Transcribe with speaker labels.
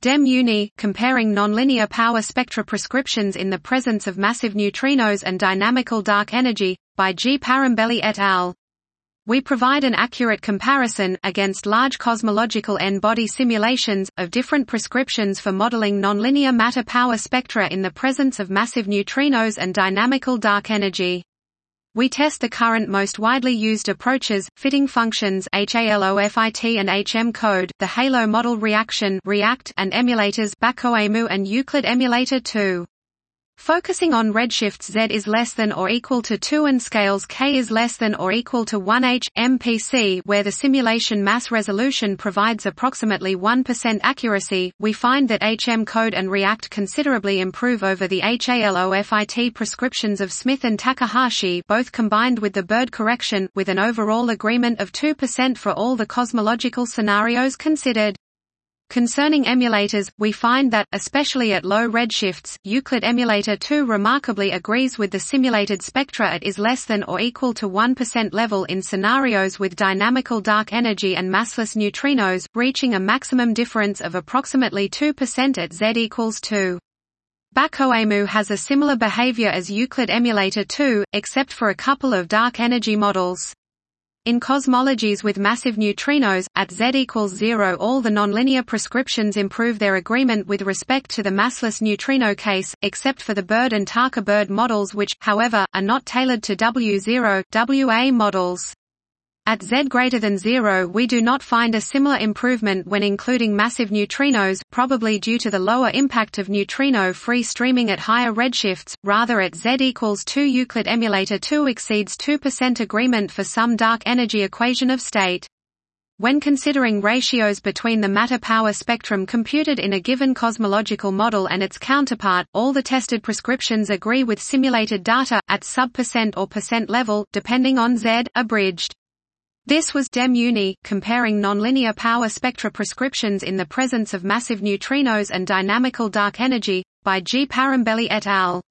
Speaker 1: DEMNUni, comparing nonlinear power spectra prescriptions in the presence of massive neutrinos and dynamical dark energy, by G. Parimbelli et al. We provide an accurate comparison, against large cosmological N-body simulations, of different prescriptions for modeling nonlinear matter power spectra in the presence of massive neutrinos and dynamical dark energy. We test the current most widely used approaches, fitting functions HALOFIT and HM code, the Halo model reaction React and emulators baccoemu and Euclid emulator 2. Focusing on redshifts Z is less than or equal to 2 and scales K is less than or equal to 1h, MPC where the simulation mass resolution provides approximately 1% accuracy, we find that HM code and React considerably improve over the HALOFIT prescriptions of Smith and Takahashi both combined with the Bird correction, with an overall agreement of 2% for all the cosmological scenarios considered. Concerning emulators, we find that, especially at low redshifts, Euclid Emulator 2 remarkably agrees with the simulated spectra at is less than or equal to 1% level in scenarios with dynamical dark energy and massless neutrinos, reaching a maximum difference of approximately 2% at Z equals 2. baccoemu has a similar behavior as Euclid Emulator 2, except for a couple of dark energy models. In cosmologies with massive neutrinos, at Z equals zero all the nonlinear prescriptions improve their agreement with respect to the massless neutrino case, except for the Bird and TakaBird models which, however, are not tailored to W0, WA models. At Z greater than zero we do not find a similar improvement when including massive neutrinos, probably due to the lower impact of neutrino-free streaming at higher redshifts, rather at Z equals 2 Euclid emulator 2 exceeds 2% agreement for some dark energy equation of state. When considering ratios between the matter-power spectrum computed in a given cosmological model and its counterpart, all the tested prescriptions agree with simulated data, at sub-percent or percent level, depending on Z, abridged. This was DEMNUni, comparing nonlinear power spectra prescriptions in the presence of massive neutrinos and dynamical dark energy, by G. Parimbelli et al.